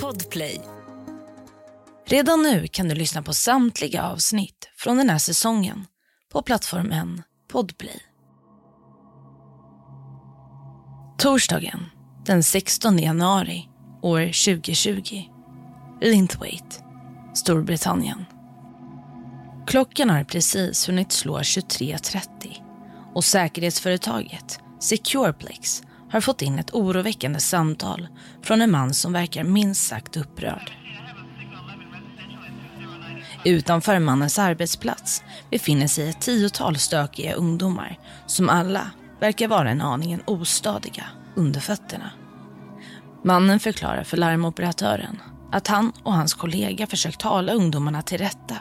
Podplay. Redan nu kan du lyssna på samtliga avsnitt från den här säsongen på plattformen Podplay. Torsdagen den 16 januari år 2020. Linthwaite, Storbritannien. Klockan har precis hunnit slå 23.30 och säkerhetsföretaget Secureplex har fått in ett oroväckande samtal från en man som verkar minst sagt upprörd. Utanför mannens arbetsplats befinner sig ett tiotal stökiga ungdomar som alla verkar vara en aningen ostadiga under fötterna. Mannen förklarar för larmoperatören att han och hans kollega försökt tala ungdomarna till rätta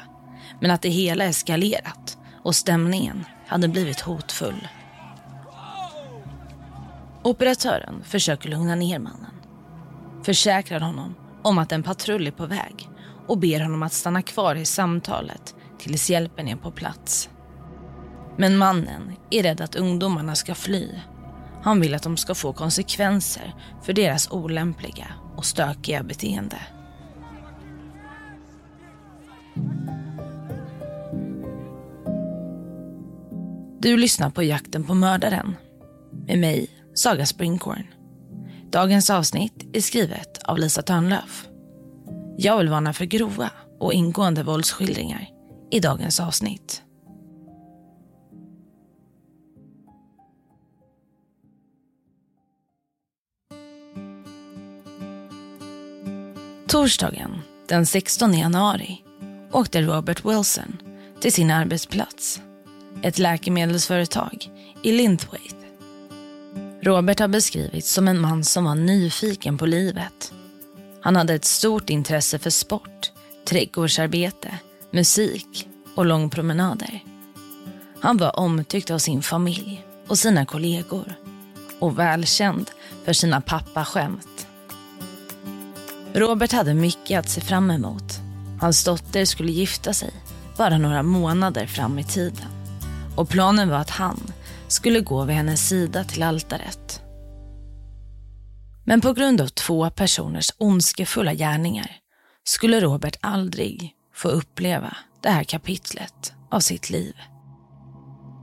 men att det hela eskalerat och stämningen hade blivit hotfull. Operatören försöker lugna ner mannen. Försäkrar honom om att en patrull är på väg och ber honom att stanna kvar i samtalet tills hjälpen är på plats. Men mannen är rädd att ungdomarna ska fly. Han vill att de ska få konsekvenser för deras olämpliga och stökiga beteende. Du lyssnar på Jakten på mördaren med mig, Saga Springhorn. Dagens avsnitt är skrivet av Lisa Törnlöf. Jag vill varna för grova och ingående våldsskildringar i dagens avsnitt. Torsdagen den 16 januari åkte Robert Wilson till sin arbetsplats, ett läkemedelsföretag i Linthwaite. Robert har beskrivits som en man som var nyfiken på livet. Han hade ett stort intresse för sport, trädgårdsarbete, musik och långpromenader. Han var omtyckt av sin familj och sina kollegor och välkänd för sina pappaskämt. Robert hade mycket att se fram emot. Hans dotter skulle gifta sig bara några månader fram i tiden. Och planen var att han skulle gå vid hennes sida till altaret. Men på grund av två personers ondskefulla gärningar skulle Robert aldrig få uppleva det här kapitlet av sitt liv.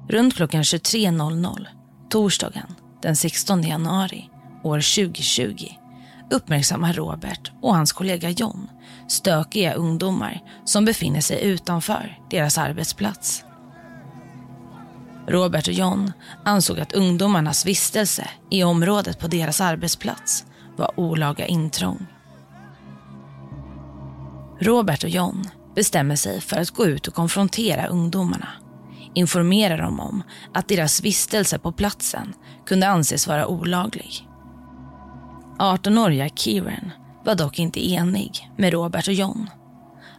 Runt klockan 23.00 torsdagen den 16 januari år 2020 uppmärksammar Robert och hans kollega John stökiga ungdomar som befinner sig utanför deras arbetsplats. Robert och John ansåg att ungdomarnas vistelse i området på deras arbetsplats var olaga intrång. Robert och John bestämmer sig för att gå ut och konfrontera ungdomarna. Informera dem om att deras vistelse på platsen kunde anses vara olaglig. 18-åriga Kieran var dock inte enig med Robert och John.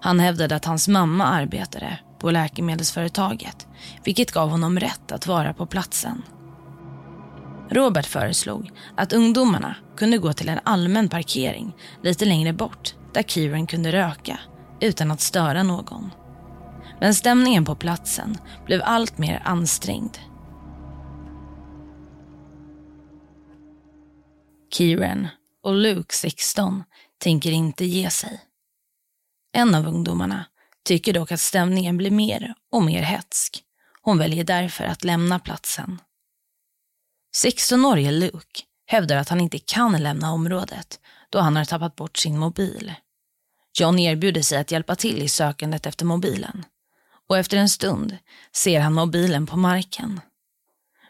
Han hävdade att hans mamma arbetade på läkemedelsföretaget, vilket gav honom rätt att vara på platsen. Robert föreslog att ungdomarna kunde gå till en allmän parkering lite längre bort där Kieran kunde röka utan att störa någon. Men stämningen på platsen blev allt mer ansträngd. Kieran och Luke, 16, tänker inte ge sig. En av ungdomarna tycker dock att stämningen blir mer och mer hetsk. Hon väljer därför att lämna platsen. 16-årige Luke hävdar att han inte kan lämna området då han har tappat bort sin mobil. John erbjuder sig att hjälpa till i sökandet efter mobilen och efter en stund ser han mobilen på marken.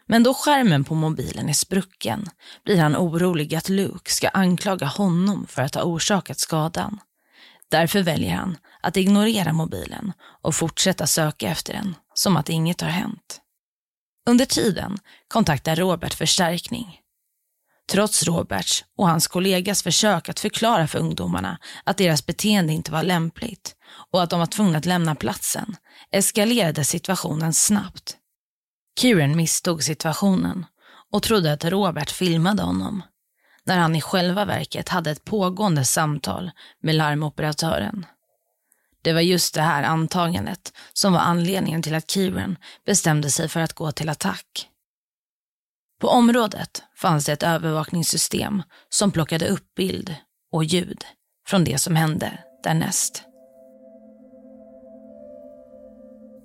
Men då skärmen på mobilen är sprucken blir han orolig att Luke ska anklaga honom för att ha orsakat skadan. Därför väljer han att ignorera mobilen och fortsätta söka efter den som att inget har hänt. Under tiden kontaktar Robert förstärkning. Trots Roberts och hans kollegas försök att förklara för ungdomarna att deras beteende inte var lämpligt och att de var tvungna att lämna platsen eskalerade situationen snabbt. Kieran misstog situationen och trodde att Robert filmade honom när han i själva verket hade ett pågående samtal med larmoperatören. Det var just det här antagandet som var anledningen till att Kieran bestämde sig för att gå till attack. På området fanns det ett övervakningssystem som plockade upp bild och ljud från det som hände därnäst.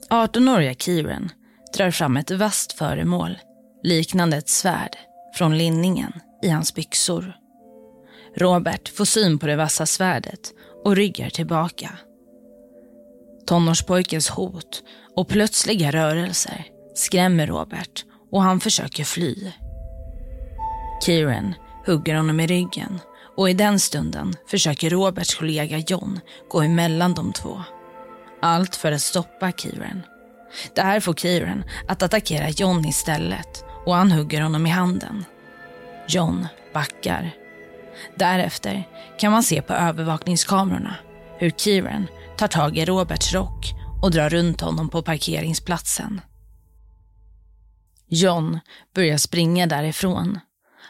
18-åriga Kieran drar fram ett vasst föremål liknande ett svärd från linningen i hans byxor. Robert får syn på det vassa svärdet och ryggar tillbaka. Tonårspojkens hot och plötsliga rörelser skrämmer Robert och han försöker fly. Kieran hugger honom i ryggen och i den stunden försöker Roberts kollega John gå emellan de två. Allt för att stoppa Kieran. Det här får Kieran att attackera John istället och han hugger honom i handen. John backar. Därefter kan man se på övervakningskamerorna hur Kieran tar tag i Roberts rock och drar runt honom på parkeringsplatsen. John börjar springa därifrån.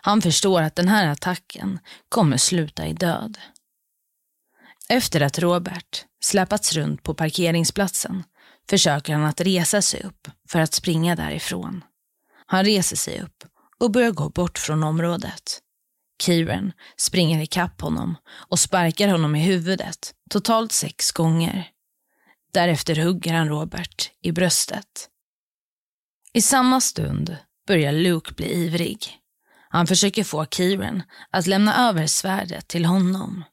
Han förstår att den här attacken kommer sluta i död. Efter att Robert släpats runt på parkeringsplatsen försöker han att resa sig upp för att springa därifrån. Han reser sig upp och börjar gå bort från området. Kieran springer ikapp honom och sparkar honom i huvudet totalt sex gånger. Därefter hugger han Robert i bröstet. I samma stund börjar Luke bli ivrig. Han försöker få Kieran att lämna över svärdet till honom.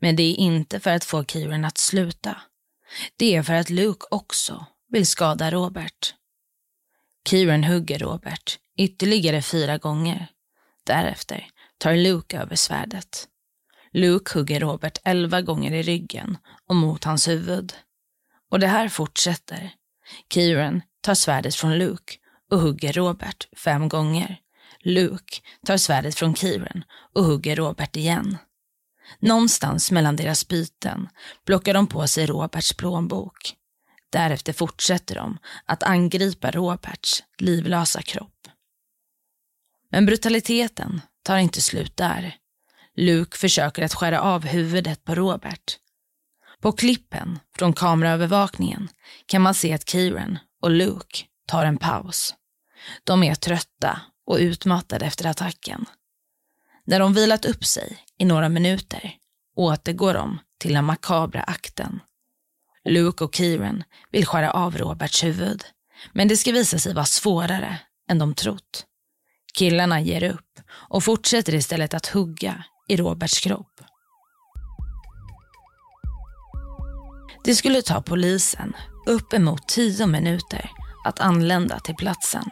Men det är inte för att få Kieran att sluta. Det är för att Luke också vill skada Robert. Kieran hugger Robert ytterligare fyra gånger. Därefter tar Luke över svärdet. Luke hugger Robert elva gånger i ryggen och mot hans huvud. Och det här fortsätter. Kieran tar svärdet från Luke och hugger Robert fem gånger. Luke tar svärdet från Kieran och hugger Robert igen. Någonstans mellan deras byten plockar de på sig Roberts plånbok. Därefter fortsätter de att angripa Roberts livlösa kropp. Men brutaliteten tar inte slut där. Luke försöker att skära av huvudet på Robert. På klippen från kameraövervakningen kan man se att Kieran och Luke tar en paus. De är trötta och utmattade efter attacken. När de vilat upp sig i några minuter återgår de till den makabra akten. Luke och Kieran vill skära av Roberts huvud, men det ska visa sig vara svårare än de trott. Killarna ger upp och fortsätter istället att hugga i Roberts kropp. Det skulle ta polisen uppemot tio minuter att anlända till platsen,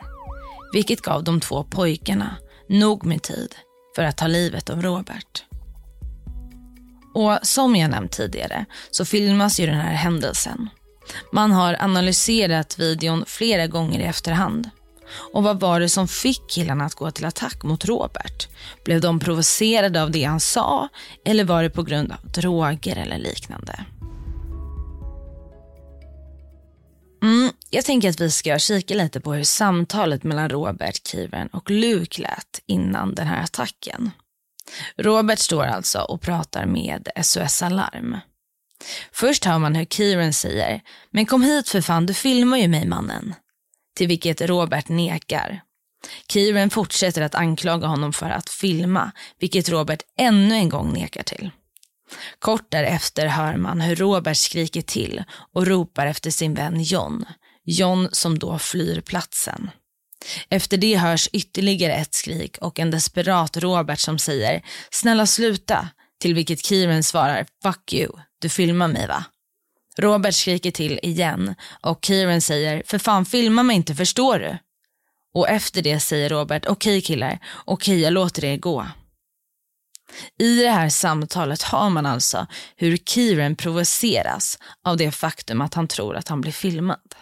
vilket gav de två pojkarna nog med tid för att ta livet av Robert. Och som jag nämnt tidigare så filmas ju den här händelsen. Man har analyserat videon flera gånger i efterhand. Och vad var det som fick killarna att gå till attack mot Robert? Blev de provocerade av det han sa eller var det på grund av droger eller liknande? Mm, jag tänker att vi ska kika lite på hur samtalet mellan Robert, Kieran och Luke lät innan den här attacken. Robert står alltså och pratar med SOS Alarm. Först hör man hur Kieran säger, men kom hit för fan, du filmar ju mig mannen. Till vilket Robert nekar. Kieran fortsätter att anklaga honom för att filma, vilket Robert ännu en gång nekar till. Kort därefter hör man hur Robert skriker till och ropar efter sin vän John. John som då flyr platsen. Efter det hörs ytterligare ett skrik och en desperat Robert som säger “snälla sluta” till vilket Kieran svarar “fuck you, du filmar mig va?” Robert skriker till igen och Kieran säger “för fan filma mig inte, förstår du?” Och efter det säger Robert “okej okay, killar, okej okay, jag låter er gå”. I det här samtalet har man alltså hur Kieran provoceras av det faktum att han tror att han blir filmad.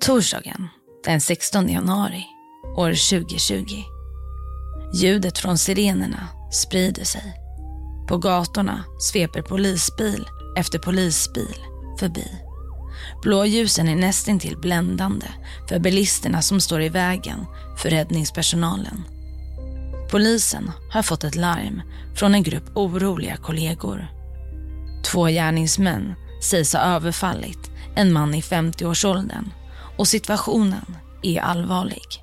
Torsdagen den 16 januari år 2020. Ljudet från sirenerna sprider sig. På gatorna sveper polisbil efter polisbil förbi. Blåljusen är nästintill bländande för bilisterna som står i vägen för räddningspersonalen. Polisen har fått ett larm från en grupp oroliga kollegor. Två gärningsmän sägs ha överfallit en man i 50-årsåldern och situationen är allvarlig.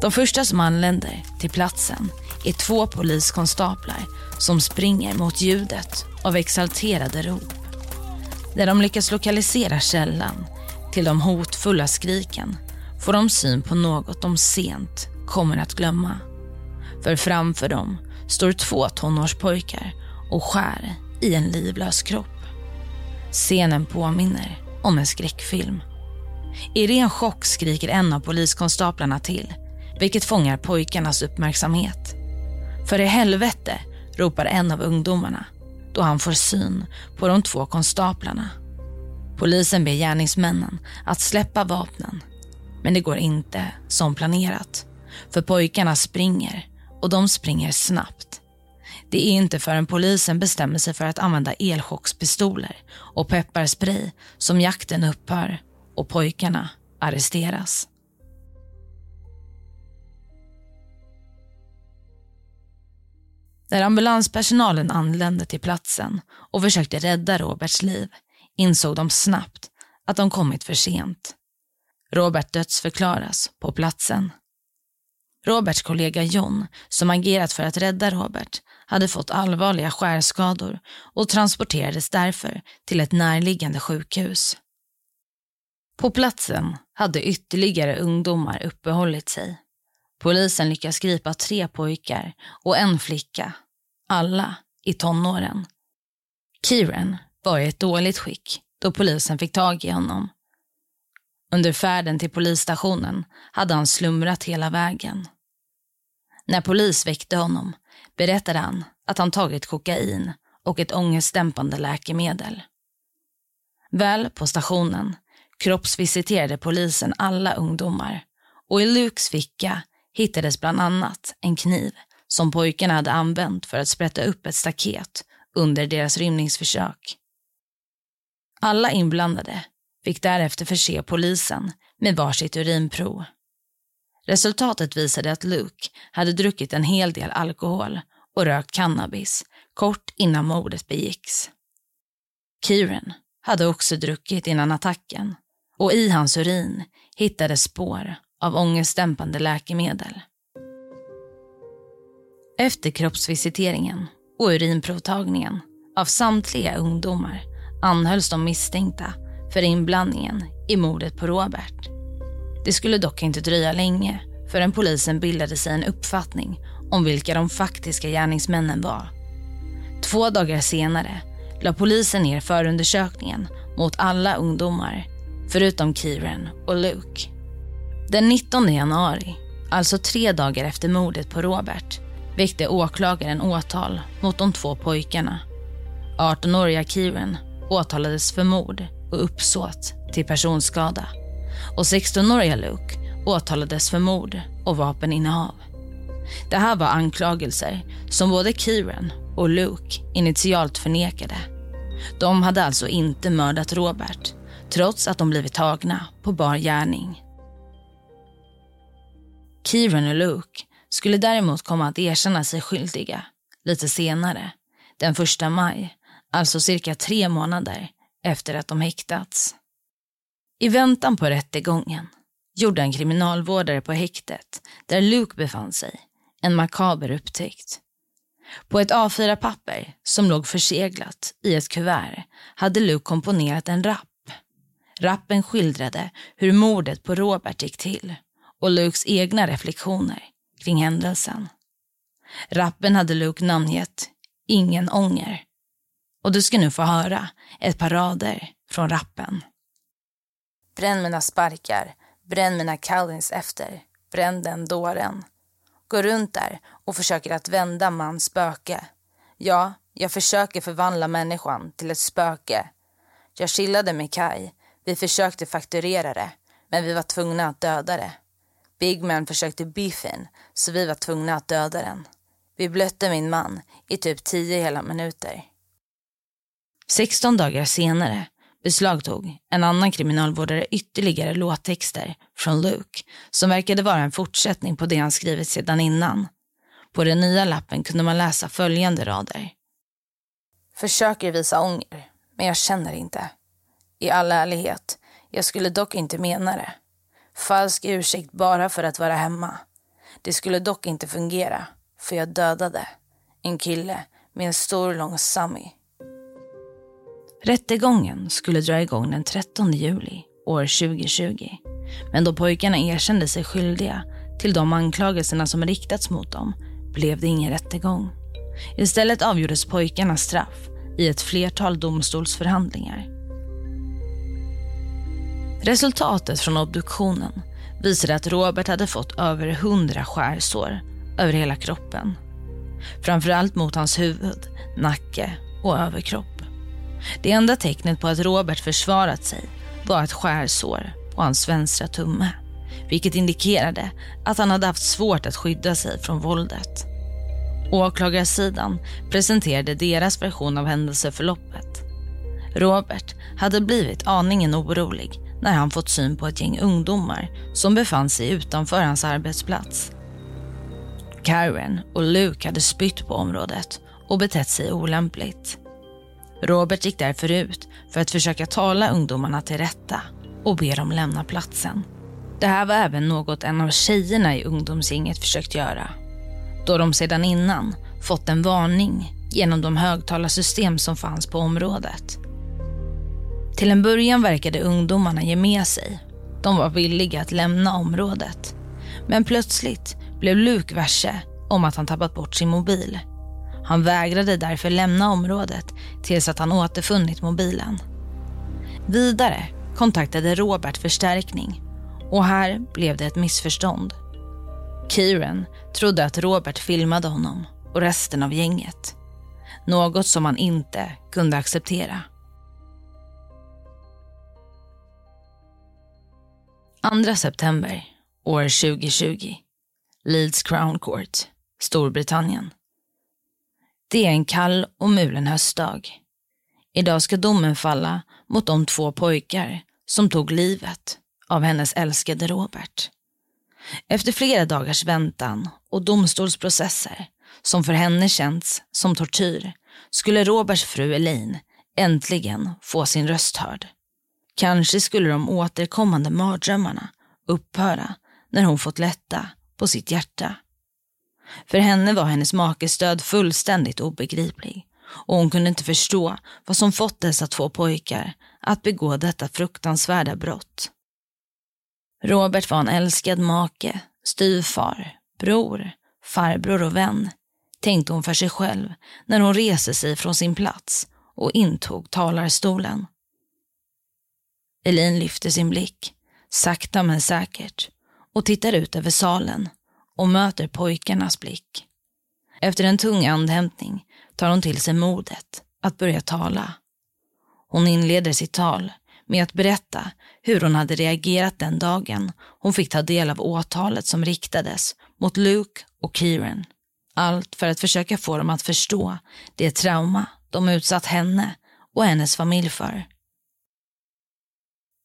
De första som anländer till platsen är två poliskonstaplar som springer mot ljudet av exalterade rop. När de lyckas lokalisera källan till de hotfulla skriken får de syn på något de sent kommer att glömma. För framför dem står två tonårspojkar och skär i en livlös kropp. Scenen påminner om en skräckfilm. I ren chock skriker en av poliskonstaplarna till, vilket fångar pojkarnas uppmärksamhet. För i helvete, ropar en av ungdomarna då han får syn på de två konstaplarna. Polisen ber gärningsmännen att släppa vapnen, men det går inte som planerat. För pojkarna springer och de springer snabbt. Det är inte förrän polisen bestämmer sig för att använda elchockspistoler och pepparspray som jakten upphör och pojkarna arresteras. När ambulanspersonalen anlände till platsen och försökte rädda Roberts liv insåg de snabbt att de kommit för sent. Robert dödsförklaras på platsen. Roberts kollega John, som agerat för att rädda Robert, hade fått allvarliga skärskador och transporterades därför till ett närliggande sjukhus. På platsen hade ytterligare ungdomar uppehållit sig. Polisen lyckas gripa tre pojkar och en flicka, alla i tonåren. Kieran var i ett dåligt skick då polisen fick tag i honom. Under färden till polisstationen hade han slumrat hela vägen. När polis väckte honom berättade han att han tagit kokain och ett ångestdämpande läkemedel. Väl på stationen kroppsvisiterade polisen alla ungdomar och i Lukes ficka hittades bland annat en kniv som pojkarna hade använt för att sprätta upp ett staket under deras rymningsförsök. Alla inblandade fick därefter förse polisen med varsitt urinprov. Resultatet visade att Luke hade druckit en hel del alkohol och rökt cannabis kort innan mordet begicks. Kieran hade också druckit innan attacken och i hans urin hittades spår av ångestdämpande läkemedel. Efter kroppsvisiteringen och urinprovtagningen av samtliga ungdomar anhölls de misstänkta för inblandningen i mordet på Robert. Det skulle dock inte dröja länge förrän polisen bildade sig en uppfattning om vilka de faktiska gärningsmännen var. Två dagar senare la polisen ner förundersökningen mot alla ungdomar förutom Kieran och Luke. Den 19 januari, alltså tre dagar efter mordet på Robert, väckte åklagaren åtal mot de två pojkarna. 18-åriga Kieran åtalades för mord och uppsåt till personskada och 16-åriga Luke åtalades för mord och vapeninnehav. Det här var anklagelser som både Kieran och Luke initialt förnekade. De hade alltså inte mördat Robert trots att de blivit tagna på bar gärning. Kieran och Luke skulle däremot komma att erkänna sig skyldiga lite senare, den första maj, alltså cirka tre månader efter att de häktats. I väntan på rättegången gjorde en kriminalvårdare på häktet, där Luke befann sig, en makaber upptäckt. På ett A4-papper som låg förseglat i ett kuvert hade Luke komponerat en rapp. Rappen skildrade hur mordet på Robert gick till och Lukes egna reflektioner kring händelsen. Rappen hade Luke namngett Ingen ånger. Och du ska nu få höra ett par rader från rappen. Bränn mina sparkar, bränn mina Callins efter, bränn den dåren. Går runt där och försöker att vända mans spöke. Ja, jag försöker förvandla människan till ett spöke. Jag chillade med Kai. Vi försökte fakturera det, men vi var tvungna att döda det. Big Man försökte beefen, så vi var tvungna att döda den. Vi blötte min man i typ tio hela minuter. 16 dagar senare beslagtog en annan kriminalvårdare ytterligare låttexter från Luke som verkade vara en fortsättning på det han skrivit sedan innan. På den nya lappen kunde man läsa följande rader. Försöker visa ånger, men jag känner inte. I all ärlighet, jag skulle dock inte mena det. Falsk ursäkt bara för att vara hemma. Det skulle dock inte fungera, för jag dödade en kille med en stor lång Sammy. Rättegången skulle dra igång den 13 juli år 2020. Men då pojkarna erkände sig skyldiga till de anklagelserna som riktats mot dem blev det ingen rättegång. Istället avgjordes pojkarnas straff i ett flertal domstolsförhandlingar. Resultatet från obduktionen visade att Robert hade fått över hundra skärsår över hela kroppen. Framförallt mot hans huvud, nacke och överkropp. Det enda tecknet på att Robert försvarat sig var ett skärsår på hans vänstra tumme. Vilket indikerade att han hade haft svårt att skydda sig från våldet. Åklagarsidan presenterade deras version av händelseförloppet. Robert hade blivit aningen orolig när han fått syn på ett gäng ungdomar som befann sig utanför hans arbetsplats. Karen och Luke hade spytt på området och betett sig olämpligt. Robert gick därför ut för att försöka tala ungdomarna till rätta och be dem lämna platsen. Det här var även något en av tjejerna i ungdomsgänget försökt göra. Då de sedan innan fått en varning genom de högtalarsystem som fanns på området. Till en början verkade ungdomarna ge med sig. De var villiga att lämna området. Men plötsligt blev Luke varse om att han tappat bort sin mobil. Han vägrade därför lämna området tills att han återfunnit mobilen. Vidare kontaktade Robert förstärkning och här blev det ett missförstånd. Kieran trodde att Robert filmade honom och resten av gänget. Något som han inte kunde acceptera. 2 september år 2020. Leeds Crown Court, Storbritannien. Det är en kall och mulen höstdag. Idag ska domen falla mot de två pojkar som tog livet av hennes älskade Robert. Efter flera dagars väntan och domstolsprocesser som för henne känts som tortyr skulle Roberts fru Elaine äntligen få sin röst hörd. Kanske skulle de återkommande mardrömmarna upphöra när hon fått lätta på sitt hjärta. För henne var hennes makes död fullständigt obegriplig och hon kunde inte förstå vad som fått dessa två pojkar att begå detta fruktansvärda brott. Robert var en älskad make, styvfar, bror, farbror och vän, tänkte hon för sig själv när hon reste sig från sin plats och intog talarstolen. Elin lyfter sin blick, sakta men säkert, och tittar ut över salen och möter pojkarnas blick. Efter en tung andhämtning tar hon till sig modet att börja tala. Hon inleder sitt tal med att berätta hur hon hade reagerat den dagen hon fick ta del av åtalet som riktades mot Luke och Kieran. Allt för att försöka få dem att förstå det trauma de utsatt henne och hennes familj för.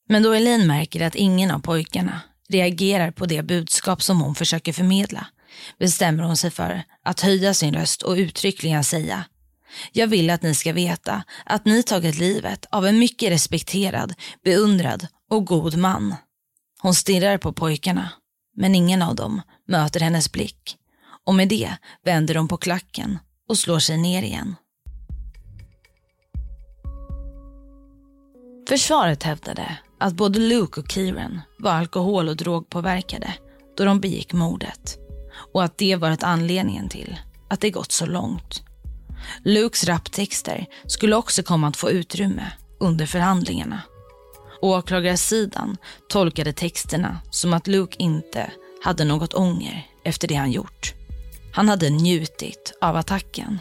Men då Elin märker att ingen av pojkarna reagerar på det budskap som hon försöker förmedla bestämmer hon sig för att höja sin röst och uttryckligen säga jag vill att ni ska veta att ni tagit livet av en mycket respekterad, beundrad och god man. Hon stirrar på pojkarna, men ingen av dem möter hennes blick. Och med det vänder hon på klacken och slår sig ner igen. Försvaret hävdade att både Luke och Kieran var alkohol och drogpåverkade då de begick mordet och att det varit anledningen till att det gått så långt. Lukes raptexter skulle också komma att få utrymme under förhandlingarna. Åklagarsidan tolkade texterna som att Luke inte hade något ånger efter det han gjort. Han hade njutit av attacken.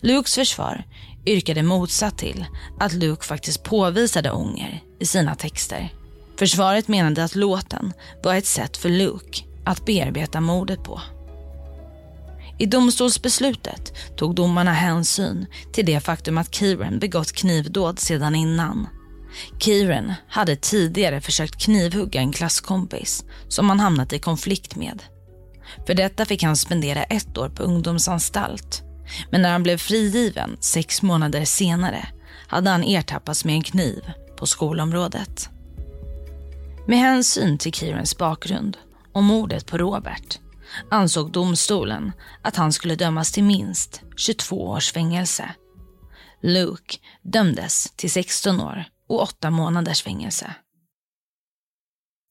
Lukes försvar yrkade motsatt till att Luke faktiskt påvisade ånger i sina texter. Försvaret menade att låten var ett sätt för Luke att bearbeta mordet på. I domstolsbeslutet tog domarna hänsyn till det faktum att Kieran begått knivdåd sedan innan. Kieran hade tidigare försökt knivhugga en klasskompis som han hamnat i konflikt med. För detta fick han spendera ett år på ungdomsanstalt. Men när han blev frigiven sex månader senare hade han ertappats med en kniv på skolområdet. Med hänsyn till Kierans bakgrund och mordet på Robert ansåg domstolen att han skulle dömas till minst 22 års fängelse. Luke dömdes till 16 år och 8 månaders fängelse.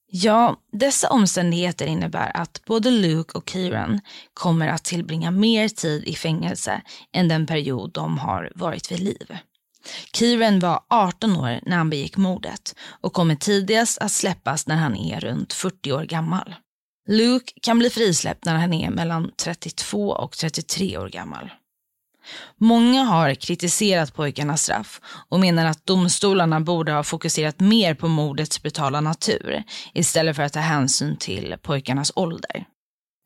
Ja, dessa omständigheter innebär att både Luke och Kieran kommer att tillbringa mer tid i fängelse än den period de har varit vid liv. Kieran var 18 år när han begick mordet och kommer tidigast att släppas när han är runt 40 år gammal. Luke kan bli frisläppt när han är mellan 32 och 33 år gammal. Många har kritiserat pojkarnas straff och menar att domstolarna borde ha fokuserat mer på mordets brutala natur istället för att ta hänsyn till pojkarnas ålder.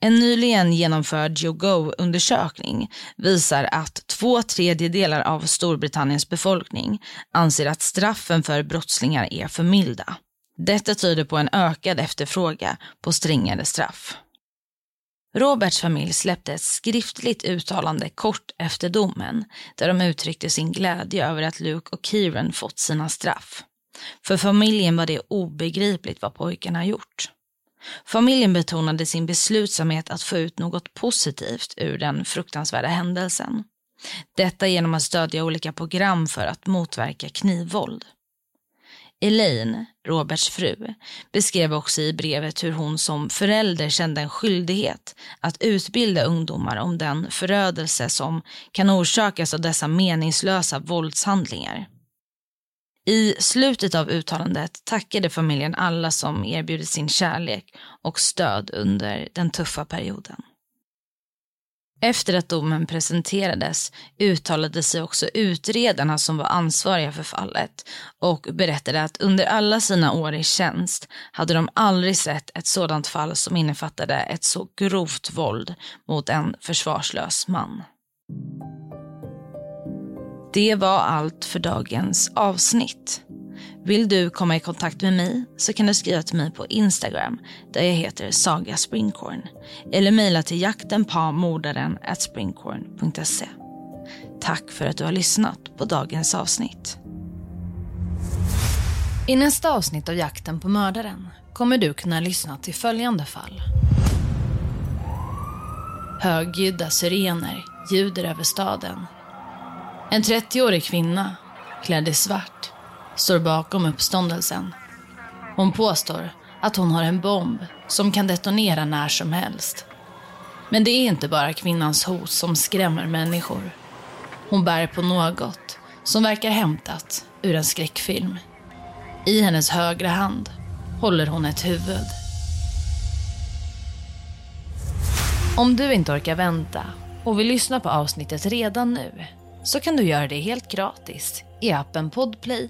En nyligen genomförd YouGo-undersökning visar att två tredjedelar av Storbritanniens befolkning anser att straffen för brottslingar är för milda. Detta tyder på en ökad efterfråga på strängare straff. Roberts familj släppte ett skriftligt uttalande kort efter domen där de uttryckte sin glädje över att Luke och Kieran fått sina straff. För familjen var det obegripligt vad pojkarna gjort. Familjen betonade sin beslutsamhet att få ut något positivt ur den fruktansvärda händelsen. Detta genom att stödja olika program för att motverka knivvåld. Elaine, Roberts fru, beskrev också i brevet hur hon som förälder kände en skyldighet att utbilda ungdomar om den förödelse som kan orsakas av dessa meningslösa våldshandlingar. I slutet av uttalandet tackade familjen alla som erbjudit sin kärlek och stöd under den tuffa perioden. Efter att domen presenterades uttalade sig också utredarna som var ansvariga för fallet och berättade att under alla sina år i tjänst hade de aldrig sett ett sådant fall som innefattade ett så grovt våld mot en försvarslös man. Det var allt för dagens avsnitt. Vill du komma i kontakt med mig så kan du skriva till mig på Instagram där jag heter Saga Springkorn eller mejla till jaktenpamordaren Tack för att du har lyssnat på dagens avsnitt. I nästa avsnitt av Jakten på mördaren kommer du kunna lyssna till följande fall. Högljudda sirener ljuder över staden. En 30-årig kvinna, klädd i svart, står bakom uppståndelsen. Hon påstår att hon har en bomb som kan detonera när som helst. Men det är inte bara kvinnans hot som skrämmer människor. Hon bär på något som verkar hämtat ur en skräckfilm. I hennes högra hand håller hon ett huvud. Om du inte orkar vänta och vill lyssna på avsnittet redan nu så kan du göra det helt gratis i appen Podplay